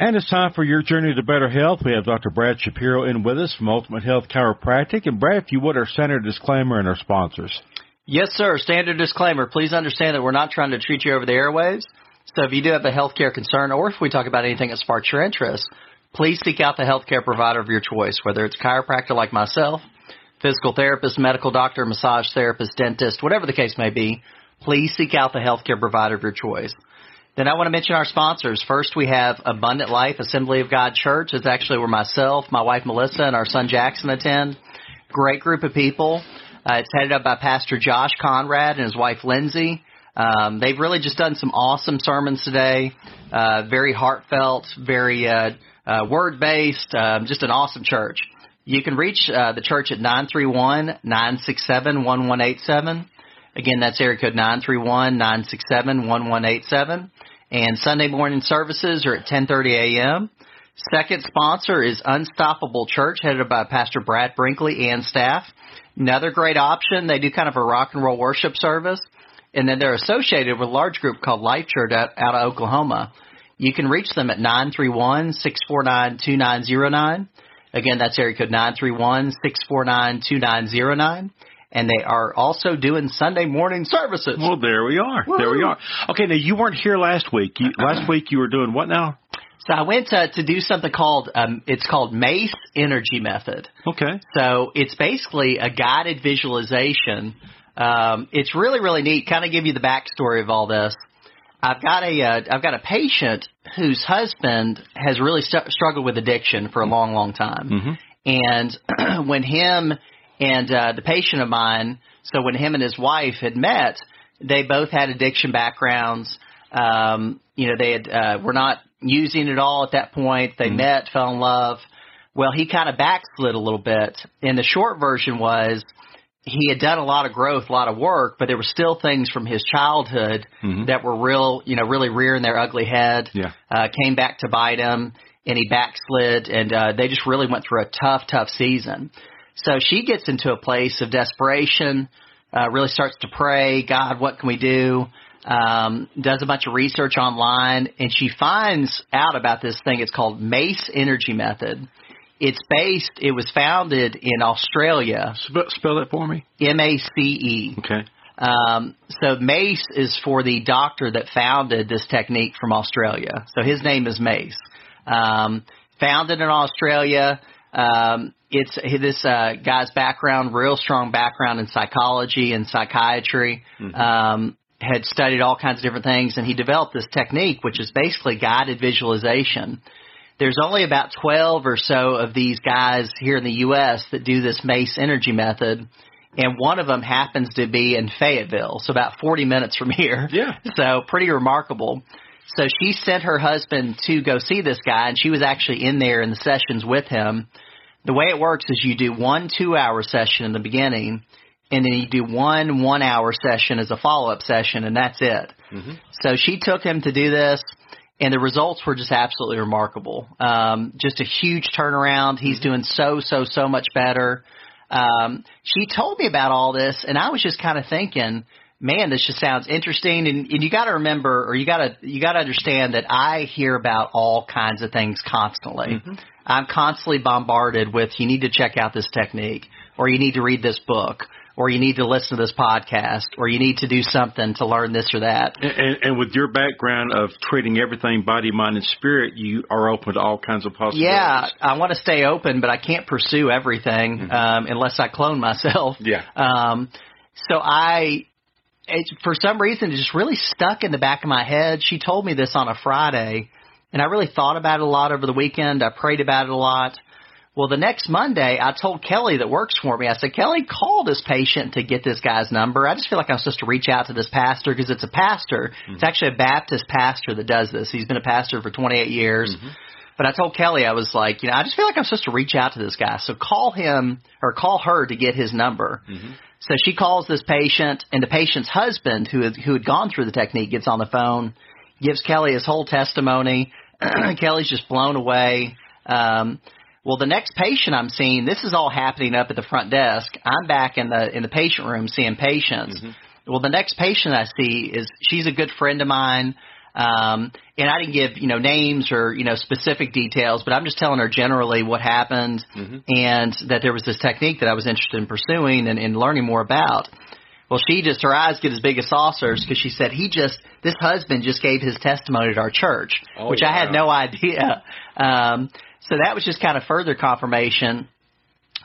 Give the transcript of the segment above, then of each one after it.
And it's time for your journey to better health. We have Dr. Brad Shapiro in with us from Ultimate Health Chiropractic. And Brad, if you would, our standard disclaimer and our sponsors. Yes, sir. Standard disclaimer. Please understand that we're not trying to treat you over the airwaves. So if you do have a healthcare concern or if we talk about anything that sparks your interest, please seek out the healthcare provider of your choice, whether it's chiropractor like myself, physical therapist, medical doctor, massage therapist, dentist, whatever the case may be. Please seek out the healthcare provider of your choice. Then I want to mention our sponsors. First, we have Abundant Life Assembly of God Church. It's actually where myself, my wife Melissa, and our son Jackson attend. Great group of people. Uh, it's headed up by Pastor Josh Conrad and his wife Lindsay. Um, they've really just done some awesome sermons today. Uh, very heartfelt, very uh, uh, word based. Um, just an awesome church. You can reach uh, the church at nine three one nine six seven one one eight seven. Again, that's area code nine three one nine six seven one one eight seven. And Sunday morning services are at 10:30 a.m. Second sponsor is Unstoppable Church, headed by Pastor Brad Brinkley and staff. Another great option. They do kind of a rock and roll worship service, and then they're associated with a large group called Life Church out, out of Oklahoma. You can reach them at 931-649-2909. Again, that's area code nine three one six four nine two nine zero nine and they are also doing Sunday morning services. Well, there we are. Woo! There we are. Okay, now you weren't here last week. You, last week you were doing what now? So I went to to do something called um, it's called Mace Energy Method. Okay. So it's basically a guided visualization. Um, it's really really neat. Kind of give you the backstory of all this. I've got a uh, I've got a patient whose husband has really st- struggled with addiction for a long long time, mm-hmm. and when him and uh, the patient of mine, so when him and his wife had met, they both had addiction backgrounds. Um, you know, they had uh, were not using it all at that point. They mm-hmm. met, fell in love. Well, he kind of backslid a little bit. And the short version was he had done a lot of growth, a lot of work, but there were still things from his childhood mm-hmm. that were real, you know, really rearing their ugly head. Yeah. Uh, came back to bite him, and he backslid, and uh, they just really went through a tough, tough season. So she gets into a place of desperation, uh, really starts to pray, God, what can we do? Um, does a bunch of research online, and she finds out about this thing. It's called Mace Energy Method. It's based, it was founded in Australia. Spell, spell that for me. M A C E. Okay. Um, so Mace is for the doctor that founded this technique from Australia. So his name is Mace. Um, founded in Australia. Um, it's this uh, guy's background, real strong background in psychology and psychiatry. Mm-hmm. Um, had studied all kinds of different things, and he developed this technique, which is basically guided visualization. There's only about 12 or so of these guys here in the U.S. that do this MACE energy method, and one of them happens to be in Fayetteville, so about 40 minutes from here. Yeah. So pretty remarkable. So she sent her husband to go see this guy, and she was actually in there in the sessions with him. The way it works is you do one two hour session in the beginning, and then you do one one hour session as a follow up session, and that's it. Mm-hmm. So she took him to do this, and the results were just absolutely remarkable. Um, just a huge turnaround. He's mm-hmm. doing so so so much better. Um, she told me about all this, and I was just kind of thinking, man, this just sounds interesting. And, and you got to remember, or you got to you got to understand that I hear about all kinds of things constantly. Mm-hmm. I'm constantly bombarded with you need to check out this technique, or you need to read this book, or you need to listen to this podcast, or you need to do something to learn this or that. And, and with your background of treating everything body, mind, and spirit, you are open to all kinds of possibilities. Yeah, I want to stay open, but I can't pursue everything mm-hmm. um, unless I clone myself. Yeah. Um, so I it, for some reason, it just really stuck in the back of my head. She told me this on a Friday, and I really thought about it a lot over the weekend. I prayed about it a lot. Well, the next Monday, I told Kelly that works for me, I said, Kelly, call this patient to get this guy's number. I just feel like I'm supposed to reach out to this pastor because it's a pastor. Mm-hmm. It's actually a Baptist pastor that does this. He's been a pastor for 28 years. Mm-hmm. But I told Kelly, I was like, you know, I just feel like I'm supposed to reach out to this guy. So call him or call her to get his number. Mm-hmm. So she calls this patient, and the patient's husband, who had, who had gone through the technique, gets on the phone, gives Kelly his whole testimony. Kelly's just blown away. Um, well, the next patient I'm seeing, this is all happening up at the front desk. I'm back in the in the patient room seeing patients. Mm-hmm. Well, the next patient I see is she's a good friend of mine. Um, and I didn't give, you know, names or, you know, specific details, but I'm just telling her generally what happened mm-hmm. and that there was this technique that I was interested in pursuing and, and learning more about. Well, she just, her eyes get as big as saucers because she said he just, this husband just gave his testimony at our church, oh, which. I had no idea. Um, so that was just kind of further confirmation.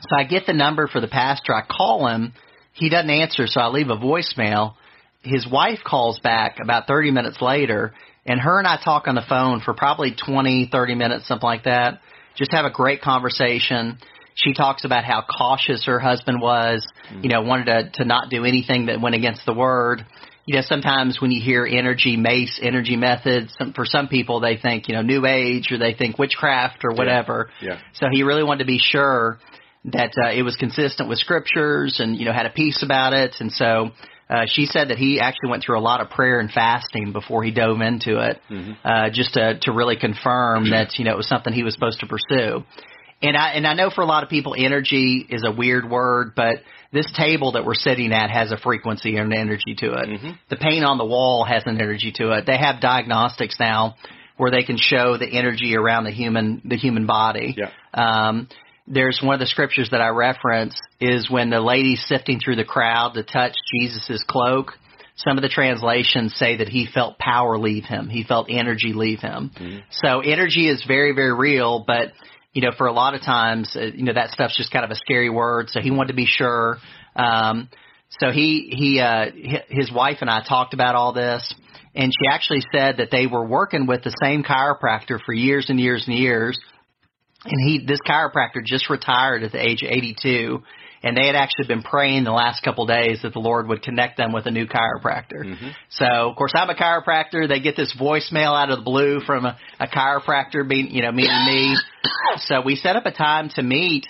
So I get the number for the pastor. I call him. He doesn't answer, so I leave a voicemail. His wife calls back about 30 minutes later, and her and I talk on the phone for probably 20, 30 minutes, something like that. Just have a great conversation. She talks about how cautious her husband was, mm-hmm. you know, wanted to, to not do anything that went against the word. You know, sometimes when you hear energy, mace, energy methods, some, for some people they think, you know, new age or they think witchcraft or whatever. Yeah. yeah. So he really wanted to be sure that uh, it was consistent with scriptures and, you know, had a peace about it. And so, uh, she said that he actually went through a lot of prayer and fasting before he dove into it, mm-hmm. uh, just to, to really confirm that, you know, it was something he was supposed to pursue. And I and I know for a lot of people, energy is a weird word, but this table that we're sitting at has a frequency and an energy to it. Mm-hmm. The paint on the wall has an energy to it. They have diagnostics now where they can show the energy around the human the human body. Yeah. Um, there's one of the scriptures that I reference is when the lady's sifting through the crowd to touch Jesus's cloak. Some of the translations say that he felt power leave him. He felt energy leave him. Mm-hmm. So energy is very, very real, but you know, for a lot of times, uh, you know, that stuff's just kind of a scary word. So he wanted to be sure. Um, so he, he, uh, his wife and I talked about all this and she actually said that they were working with the same chiropractor for years and years and years. And he, this chiropractor just retired at the age of 82 and they had actually been praying the last couple of days that the Lord would connect them with a new chiropractor. Mm-hmm. So, of course, I'm a chiropractor. They get this voicemail out of the blue from a, a chiropractor, being you know meeting me. So we set up a time to meet,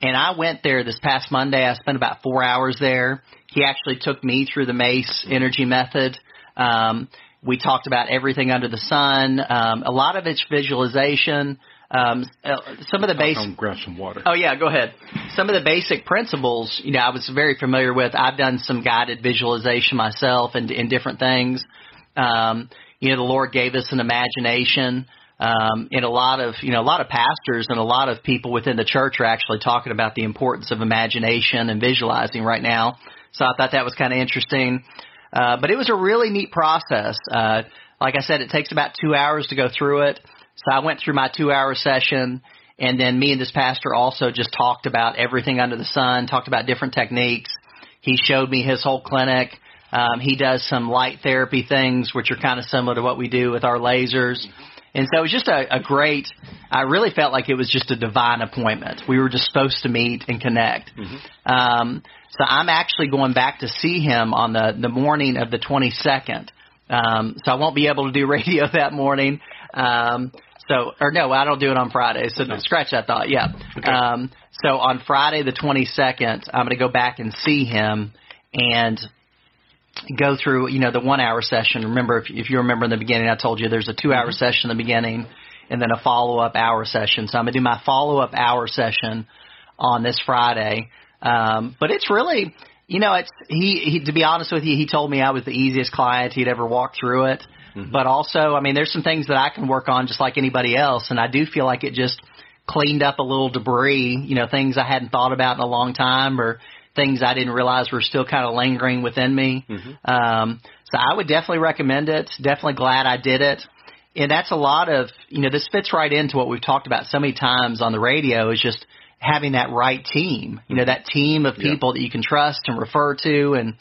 and I went there this past Monday. I spent about four hours there. He actually took me through the Mace Energy Method. Um, we talked about everything under the sun. Um, a lot of it's visualization. Um, uh, some of the basic. grab some water. Oh yeah, go ahead. Some of the basic principles, you know, I was very familiar with. I've done some guided visualization myself and in different things. Um, you know, the Lord gave us an imagination. Um, and a lot of, you know, a lot of pastors and a lot of people within the church are actually talking about the importance of imagination and visualizing right now. So I thought that was kind of interesting. Uh, but it was a really neat process. Uh, like I said, it takes about two hours to go through it. So I went through my two hour session and then me and this pastor also just talked about everything under the sun, talked about different techniques. He showed me his whole clinic. Um, he does some light therapy things, which are kind of similar to what we do with our lasers. And so it was just a, a great, I really felt like it was just a divine appointment. We were just supposed to meet and connect. Mm-hmm. Um, so I'm actually going back to see him on the, the morning of the 22nd. Um, so I won't be able to do radio that morning. Um, so, or no, I don't do it on Friday. So no. scratch that thought. Yeah. Okay. Um, so on Friday the 22nd, I'm going to go back and see him and go through, you know, the one hour session. Remember, if, if you remember in the beginning, I told you there's a two hour mm-hmm. session in the beginning and then a follow up hour session. So I'm going to do my follow up hour session on this Friday. Um, but it's really, you know, it's he, he. To be honest with you, he told me I was the easiest client he'd ever walked through it. Mm-hmm. But also, I mean, there's some things that I can work on just like anybody else, and I do feel like it just cleaned up a little debris, you know, things I hadn't thought about in a long time or things I didn't realize were still kind of lingering within me. Mm-hmm. Um, so I would definitely recommend it. Definitely glad I did it. And that's a lot of, you know, this fits right into what we've talked about so many times on the radio is just having that right team, you know, mm-hmm. that team of people yeah. that you can trust and refer to. And,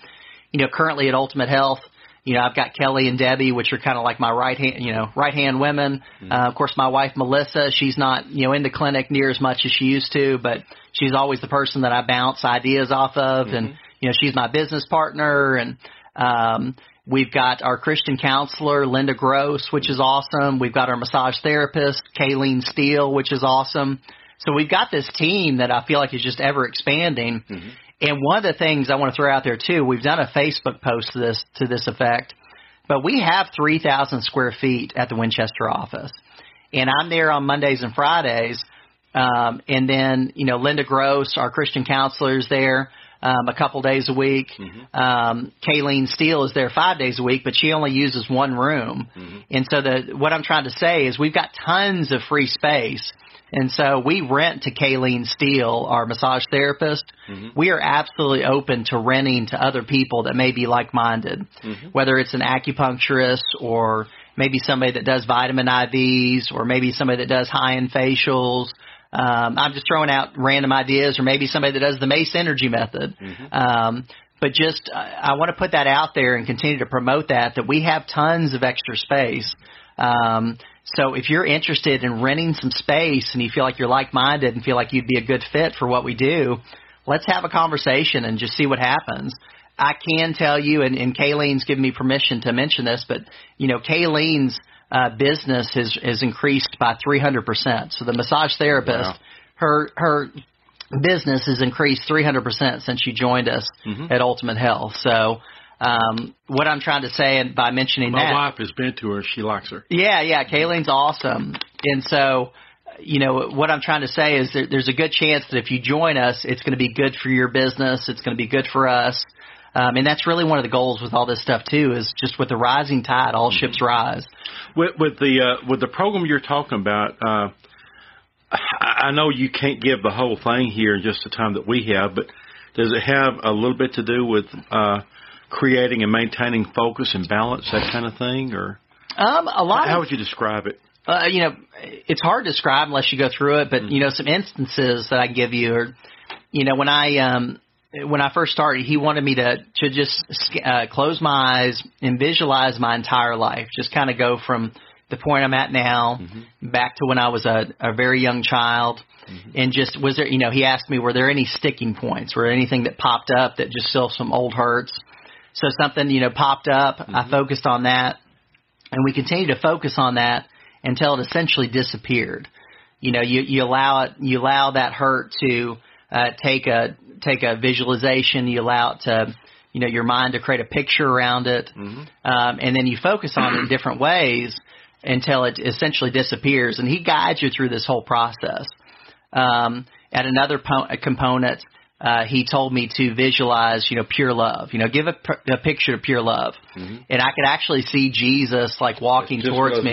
you know, currently at Ultimate Health, you know, I've got Kelly and Debbie, which are kind of like my right hand, you know, right hand women. Mm-hmm. Uh, of course, my wife Melissa, she's not, you know, in the clinic near as much as she used to, but she's always the person that I bounce ideas off of, mm-hmm. and you know, she's my business partner, and um, we've got our Christian counselor Linda Gross, which is awesome. We've got our massage therapist Kayleen Steele, which is awesome. So we've got this team that I feel like is just ever expanding. Mm-hmm. And one of the things I want to throw out there too, we've done a Facebook post to this to this effect, but we have 3,000 square feet at the Winchester office, and I'm there on Mondays and Fridays. Um, and then you know Linda Gross, our Christian counselor, is there. um, a couple days a week. Mm-hmm. Um, Kayleen Steele is there five days a week, but she only uses one room. Mm-hmm. And so the what I'm trying to say is we've got tons of free space. And so we rent to Kayleen Steele, our massage therapist. Mm-hmm. We are absolutely open to renting to other people that may be like-minded, Mm-hmm. whether it's an acupuncturist or maybe somebody that does vitamin IVs or maybe somebody that does high-end facials. Um, I'm just throwing out random ideas, or maybe somebody that does the Mace Energy method. Um, but just uh, I want to put that out there and continue to promote that that we have tons of extra space. Um, so if you're interested in renting some space and you feel like you're like-minded and feel like you'd be a good fit for what we do, let's have a conversation and just see what happens. I can tell you, and, and Kayleen's given me permission to mention this, but you know, Kayleen's uh, business has has increased by 300 percent. So the massage therapist, Wow. her her business has increased 300 percent since she joined us Mm-hmm. at Ultimate Health. So um, what I'm trying to say, and by mentioning My that, My wife has been to her. She likes her. yeah, yeah, Kayleen's awesome. And so, you know, what I'm trying to say is there, there's a good chance that if you join us, it's going to be good for your business. It's going to be good for us. Um, and that's really one of the goals with all this stuff too, is just with the rising tide, all ships rise. With, with the uh, with the program you're talking about, uh, I I know you can't give the whole thing here in just the time that we have, but does it have a little bit to do with uh, creating and maintaining focus and balance, that kind of thing, or Um, a lot how of would you describe it? uh, you know, it's hard to describe unless you go through it. But you know, some instances that I give you are, you know, when I um when I first started, he wanted me to to just uh, close my eyes and visualize my entire life, just kind of go from the point I'm at now back to when I was a, a very young child. And just was there, you know, he asked me, were there any sticking points? Were there anything that popped up that just still some old hurts? So something, you know, popped up. I focused on that and we continued to focus on that until it essentially disappeared. You know, you, you allow it, you allow that hurt to uh, take a take a visualization. You allow it to, you know, your mind to create a picture around it, um, and then you focus on it in different ways until it essentially disappears. And he guides you through this whole process. Um, at another po- component, uh, he told me to visualize, you know, pure love. You know, give a, a picture of pure love, and I could actually see Jesus like walking Just what I towards me,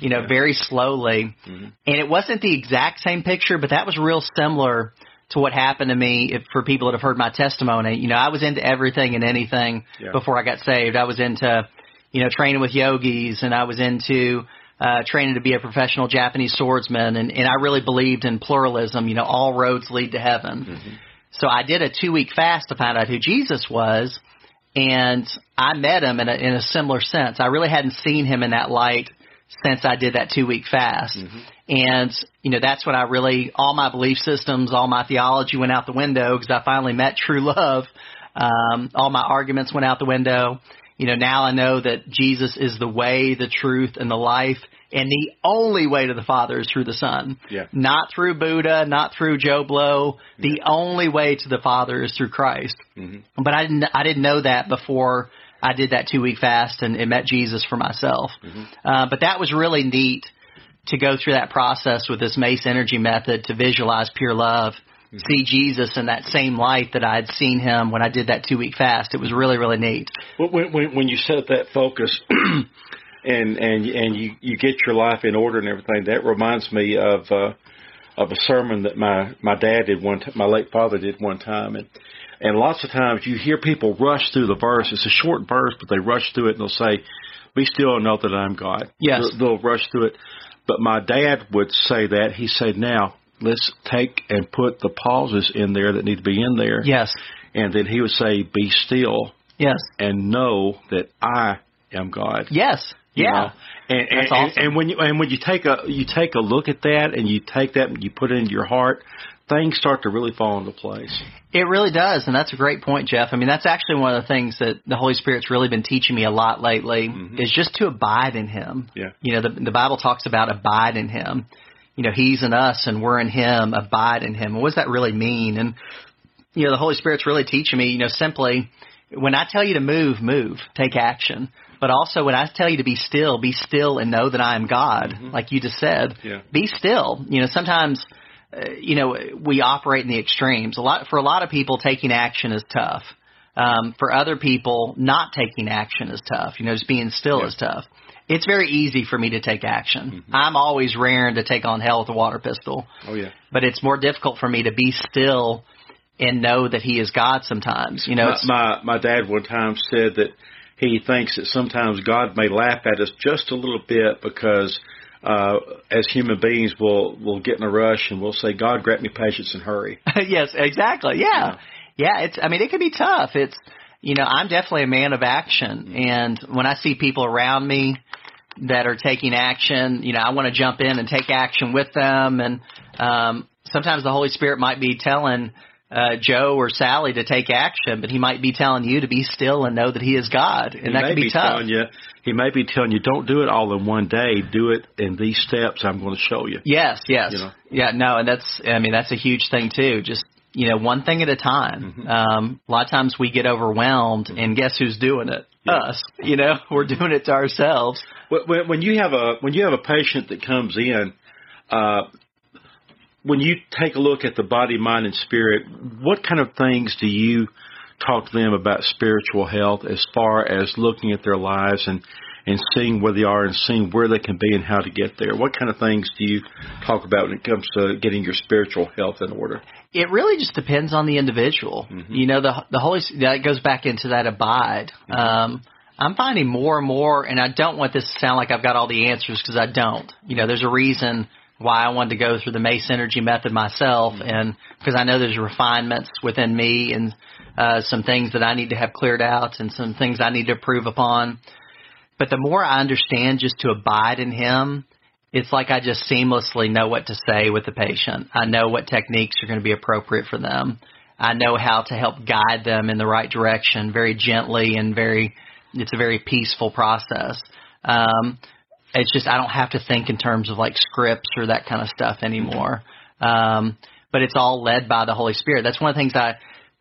you know, very slowly. And it wasn't the exact same picture, but that was real similar to what happened to me. If, for people that have heard my testimony, you know, I was into everything and anything Yeah. before I got saved. I was into, you know, training with yogis, and I was into uh, training to be a professional Japanese swordsman, and, and I really believed in pluralism. You know, all roads lead to heaven. So I did a two week fast to find out who Jesus was, and I met him in a, in a similar sense. I really hadn't seen him in that light since I did that two week fast. And, you know, that's when I really, all my belief systems, all my theology went out the window because I finally met true love. Um, all my arguments went out the window. You know, now I know that Jesus is the way, the truth, and the life. And the only way to the Father is through the Son. Yeah. Not through Buddha, not through Joe Blow. The only way to the Father is through Christ. Mm-hmm. But I didn't, I didn't know that before I did that two week fast and, and met Jesus for myself. Mm-hmm. Uh, but that was really neat to go through that process with this Mace Energy method to visualize pure love, mm-hmm. see Jesus in that same light that I had seen him when I did that two week fast. It was really, really neat. When- when, when you set that focus and and and you you get your life in order and everything, that reminds me of uh, of a sermon that my my dad did one, t- my late father did one time, and and lots of times you hear people rush through the verse. It's a short verse, but they rush through it and they'll say, "Be still and know that I'm God." Yes. they'll, they'll rush through it. But my dad would say that he said, "Now let's take and put the pauses in there that need to be in there." Yes. and then he would say, "Be still." Yes. and know that I am God. Yes. You Yeah. know? And, and, That's awesome. and, and when you and when you take a you take a look at that and you take that and you put it into your heart, things start to really fall into place. It really does, and that's a great point, Jeff. I mean, that's actually one of the things that the Holy Spirit's really been teaching me a lot lately mm-hmm. is just to abide in Him. Yeah. You know, the, the Bible talks about abide in Him. You know, He's in us and we're in Him. Abide in Him. What does that really mean? And you know, the Holy Spirit's really teaching me. You know, simply when I tell you to move, move, take action. But also when I tell you to be still, be still and know that I am God, like you just said. Yeah. Be still. You know, sometimes uh, you know, we operate in the extremes. A lot for a lot of people, taking action is tough. Um, for other people, not taking action is tough. You know, just being still Yeah. is tough. It's very easy for me to take action. Mm-hmm. I'm always raring to take on hell with a water pistol, Oh yeah. but it's more difficult for me to be still and know that He is God. Sometimes, you know, My, my my dad one time said that he thinks that sometimes God may laugh at us just a little bit because uh, as human beings we'll we'll get in a rush and we'll say, God grant me patience and hurry. yes, exactly. Yeah. Yeah, it's I mean it can be tough. It's you know, I'm definitely a man of action and when I see people around me that are taking action, you know, I want to jump in and take action with them and um sometimes the Holy Spirit might be telling uh Joe or Sally to take action, but he might be telling you to be still and know that he is God. And he that can be, be tough. telling you he may be telling you don't do it all in one day. Do it in these steps I'm going to show you. Yes, yes. You know? Yeah, no, and that's I mean that's a huge thing too. Just you know, one thing at a time. Mm-hmm. Um a lot of times we get overwhelmed and guess who's doing it? Us. You know, we're doing it to ourselves. When- When, when you have a when you have a patient that comes in, uh, when you take a look at the body, mind, and spirit, what kind of things do you talk to them about spiritual health as far as looking at their lives and and seeing where they are and seeing where they can be and how to get there? What kind of things do you talk about when it comes to getting your spiritual health in order? It really just depends on the individual. You know, the the Holy that goes back into that abide. Um I'm finding more and more, and I don't want this to sound like I've got all the answers because I don't. You know, there's a reason why I wanted to go through the Mace Energy method myself, and because I know there's refinements within me and uh, some things that I need to have cleared out and some things I need to improve upon. But the more I understand just to abide in Him, it's like I just seamlessly know what to say with the patient. I know what techniques are going to be appropriate for them. I know how to help guide them in the right direction very gently and very, it's a very peaceful process. Um, it's just, I don't have to think in terms of like scripts or that kind of stuff anymore. Um, but it's all led by the Holy Spirit. That's one of the things I,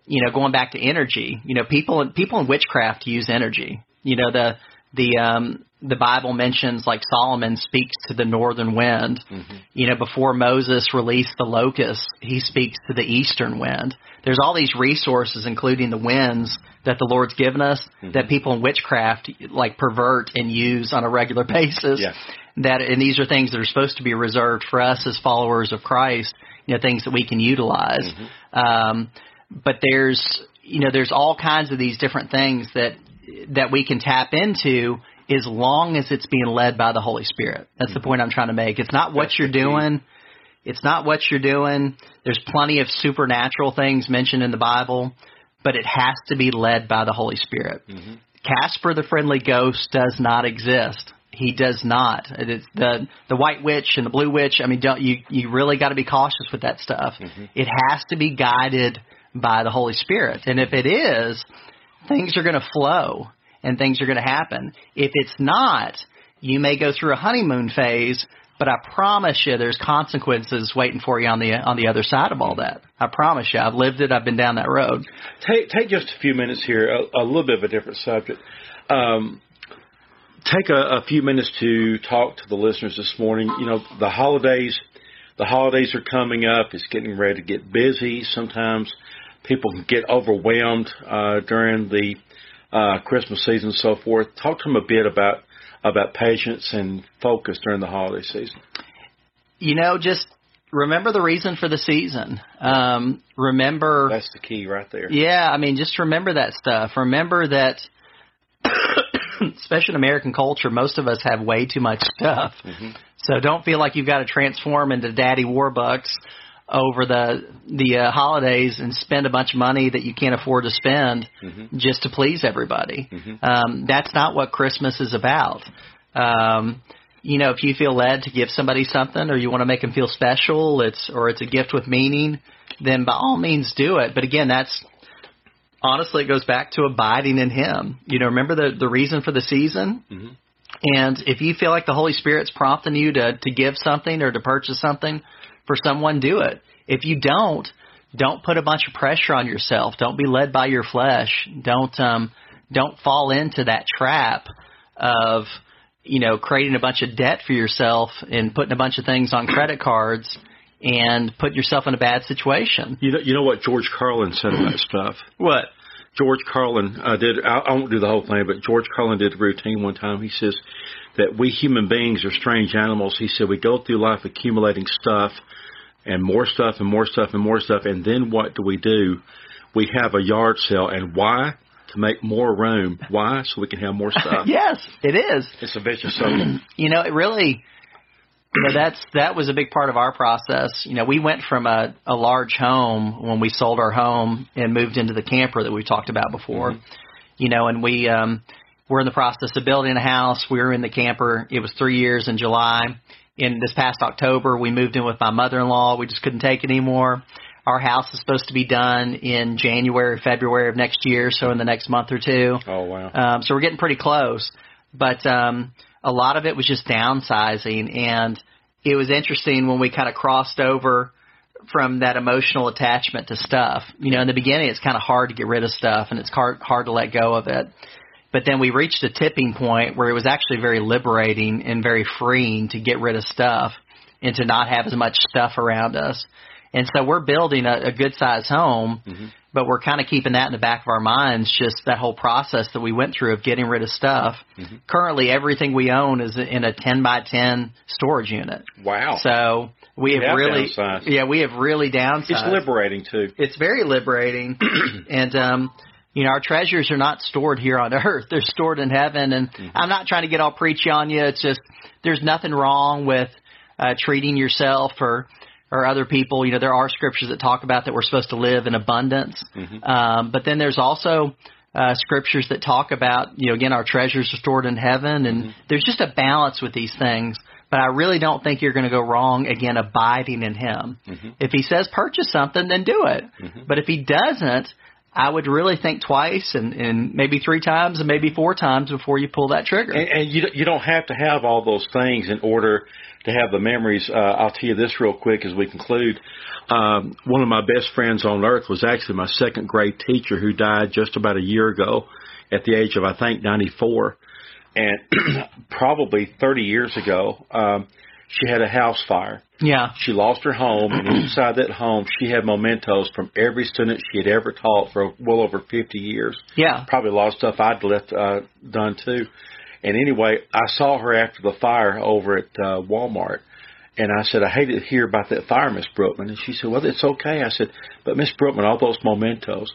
you know, going back to energy, you know, people, people in witchcraft use energy. You know, the, the um the Bible mentions like Solomon speaks to the northern wind. Mm-hmm. You know, before Moses released the locusts, he speaks to the eastern wind. There's all these resources, including the winds that the Lord's given us, mm-hmm. that people in witchcraft like pervert and use on a regular basis. Yeah. That and these are things that are supposed to be reserved for us as followers of Christ. You know, things that we can utilize. Mm-hmm. Um, but there's you know there's all kinds of these different things that that we can tap into as long as it's being led by the Holy Spirit. That's the mm-hmm. point I'm trying to make. It's not what That's you're doing. It's not what you're doing. There's plenty of supernatural things mentioned in the Bible, but it has to be led by the Holy Spirit. Mm-hmm. Casper the friendly ghost does not exist. He does not. It's the the white witch and the blue witch. I mean, don't you you really got to be cautious with that stuff. Mm-hmm. It has to be guided by the Holy Spirit. And if it is, things are going to flow and things are going to happen. If it's not, you may go through a honeymoon phase, but I promise you there's consequences waiting for you on the on the other side of all that. I promise you. I've lived it. I've been down that road. Take take just a few minutes here, a, a little bit of a different subject. Um, take a, a few minutes to talk to the listeners this morning. You know, the holidays, the holidays are coming up. It's getting ready to get busy. Sometimes people can get overwhelmed uh, during the uh, Christmas season and so forth. Talk to them a bit about about patience and focus during the holiday season. You know, just remember the reason for the season. Um, remember That's the key right there. Yeah, I mean, just remember that stuff. Remember that, especially in American culture, most of us have way too much stuff. So don't feel like you've got to transform into Daddy Warbucks over the the uh, holidays and spend a bunch of money that you can't afford to spend just to please everybody. Um, that's not what Christmas is about. Um, you know, if you feel led to give somebody something or you want to make them feel special, it's or it's a gift with meaning, then by all means do it. But again, that's honestly it goes back to abiding in Him. You know, remember the the reason for the season. And if you feel like the Holy Spirit's prompting you to to give something or to purchase something for someone, do it. If you don't, don't put a bunch of pressure on yourself. Don't be led by your flesh. Don't um don't fall into that trap of you know creating a bunch of debt for yourself and putting a bunch of things on credit cards and put yourself in a bad situation. You know, you know what George Carlin said about stuff. What? George Carlin uh, did. I, I won't do the whole thing, but George Carlin did a routine one time. He says that we human beings are strange animals. He said we go through life accumulating stuff and more stuff and more stuff and more stuff, and then what do we do? We have a yard sale, and why? To make more room. Why? So we can have more stuff. yes, it is. It's a vicious circle. you know, it really you know that's that was a big part of our process. You know, we went from a, a large home when we sold our home and moved into the camper that we talked about before. Mm-hmm. You know, and we um we're in the process of building a house. We were in the camper. It was three years in July. In this past October, we moved in with my mother-in-law. We just couldn't take it anymore. Our house is supposed to be done in January, February of next year, so in the next month or two. Oh wow! Um, so we're getting pretty close, but um, a lot of it was just downsizing, and it was interesting when we kind of crossed over from that emotional attachment to stuff. You know, in the beginning, it's kind of hard to get rid of stuff, and it's hard hard to let go of it. But then we reached a tipping point where it was actually very liberating and very freeing to get rid of stuff and to not have as much stuff around us. And so we're building a, a good sized home, mm-hmm. but we're kind of keeping that in the back of our minds, just that whole process that we went through of getting rid of stuff. Mm-hmm. Currently, everything we own is in a 10 by 10 storage unit. Wow. So we have, have really, downsized. yeah, we have really downsized. It's liberating too. It's very liberating. and, um, you know, our treasures are not stored here on earth. They're stored in heaven. And mm-hmm. I'm not trying to get all preachy on you. It's just, there's nothing wrong with, uh, treating yourself or, or other people. You know, there are scriptures that talk about that we're supposed to live in abundance. Mm-hmm. Um, but then there's also uh, scriptures that talk about, you know, again, our treasures are stored in heaven, and mm-hmm. there's just a balance with these things. But I really don't think you're going to go wrong again abiding in Him. Mm-hmm. If He says purchase something, then do it. Mm-hmm. But if He doesn't, I would really think twice and, and maybe three times and maybe four times before you pull that trigger. And, and you you don't have to have all those things in order to have the memories. Uh, I'll tell you this real quick as we conclude. Um, one of my best friends on earth was actually my second grade teacher who died just about a year ago at the age of, I think, 94. And probably 30 years ago, um, she had a house fire. Yeah. She lost her home, and inside that home, she had mementos from every student she had ever taught for well over 50 years. Yeah. Probably a lot of stuff I'd left uh, done too. And anyway, I saw her after the fire over at uh, Walmart. And I said, I hate to hear about that fire, Miss Brookman. And she said, Well, it's okay. I said, But Miss Brookman, all those mementos.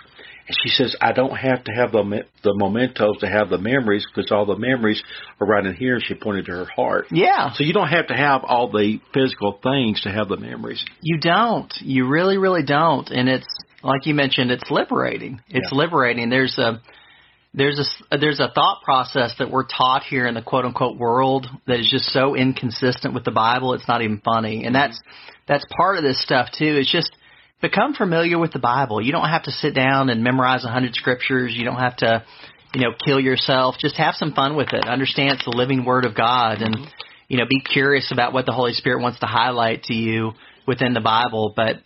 She says, I don't have to have the the mementos to have the memories because all the memories are right in here. And she pointed to her heart. Yeah. So you don't have to have all the physical things to have the memories. You don't. You really, really don't. And it's like you mentioned, it's liberating. It's yeah. liberating. There's a there's a there's a thought process that we're taught here in the quote unquote world that is just so inconsistent with the Bible. It's not even funny, and mm-hmm. that's that's part of this stuff too. It's just become familiar with the Bible. You don't have to sit down and memorize a hundred scriptures. You don't have to, you know, kill yourself. Just have some fun with it. Understand it's the living Word of God, and you know, be curious about what the Holy Spirit wants to highlight to you within the Bible. But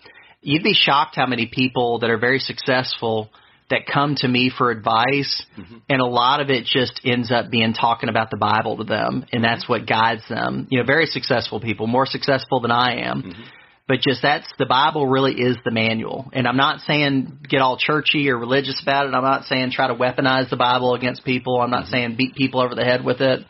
you'd be shocked how many people that are very successful that come to me for advice, mm-hmm. and a lot of it just ends up being talking about the Bible to them, and that's what guides them. You know, very successful people, more successful than I am. Mm-hmm. But just that's the Bible really is the manual. And I'm not saying get all churchy or religious about it. I'm not saying try to weaponize the Bible against people. I'm not mm-hmm. saying beat people over the head with it.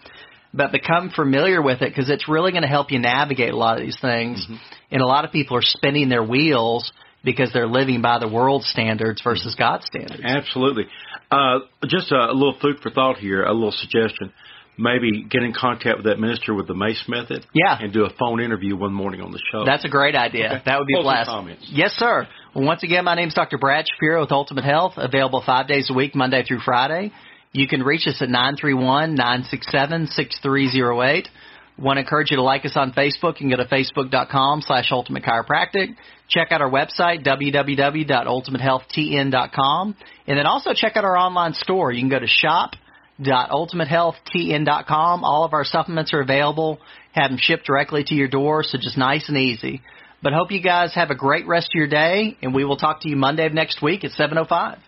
But become familiar with it because it's really going to help you navigate a lot of these things. Mm-hmm. And a lot of people are spinning their wheels because they're living by the world standards versus God's standards. Absolutely. Uh, just a, a little food for thought here, a little suggestion. Maybe get in contact with that minister with the Mace method. Yeah. And do a phone interview one morning on the show. That's a great idea. Okay. That would be Closing blessed. Comments. Yes, sir. Well, once again, my name is Dr. Brad Shapiro with Ultimate Health, available five days a week, Monday through Friday. You can reach us at 931 967 6308. Want to encourage you to like us on Facebook. You can go to facebook.com slash ultimate chiropractic. Check out our website, www.ultimatehealthtn.com. And then also check out our online store. You can go to shop.ultimatehealthtn.com. All of our supplements are available. Have them shipped directly to your door, so just nice and easy. But hope you guys have a great rest of your day, and we will talk to you Monday of next week at 7.05.